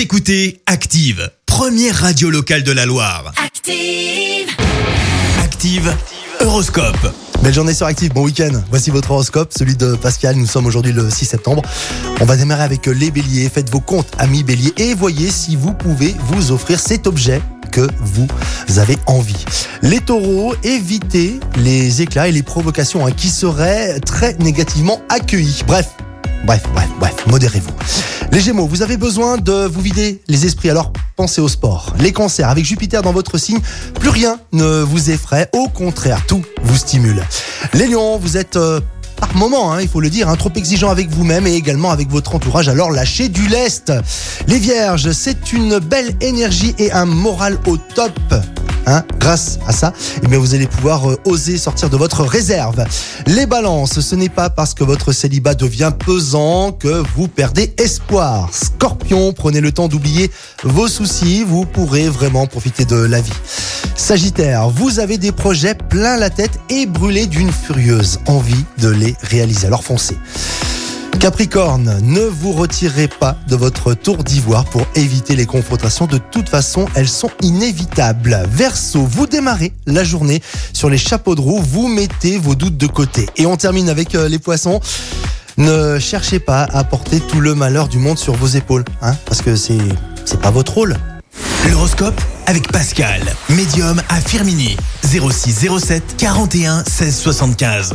Vous écoutez Active, première radio locale de la Loire. Active. Active, Horoscope. Belle journée sur Active, bon week-end. Voici votre horoscope, celui de Pascal. Nous sommes aujourd'hui le 6 septembre. On va démarrer avec les béliers. Faites vos comptes, amis béliers, et voyez si vous pouvez vous offrir cet objet que vous avez envie. Les taureaux, évitez les éclats et les provocations hein, qui seraient très négativement accueillis. Bref, bref, bref, bref, modérez-vous. Les gémeaux, vous avez besoin de vous vider les esprits, alors pensez au sport. Les cancers, avec Jupiter dans votre signe, plus rien ne vous effraie, au contraire, tout vous stimule. Les lions, vous êtes... euh, par moment, hein, il faut le dire, hein, trop exigeant avec vous-même et également avec votre entourage, alors lâchez du lest. Les vierges, c'est une belle énergie et un moral au top. Hein, grâce à ça, eh bien, vous allez pouvoir euh, oser sortir de votre réserve. Les balances, ce n'est pas parce que votre célibat devient pesant que vous perdez espoir. Scorpion, prenez le temps d'oublier vos soucis, vous pourrez vraiment profiter de la vie. Sagittaire, vous avez des projets plein la tête et brûlés d'une furieuse envie de les réaliser. Alors foncez. Capricorne, ne vous retirez pas de votre tour d'ivoire pour éviter les confrontations. De toute façon, elles sont inévitables. Verseau, vous démarrez la journée sur les chapeaux de roue, vous mettez vos doutes de côté. Et on termine avec euh, les poissons. Ne cherchez pas à porter tout le malheur du monde sur vos épaules, hein, parce que c'est c'est pas votre rôle. L'horoscope avec Pascal, médium à Firmini. 06 07 41 16 75.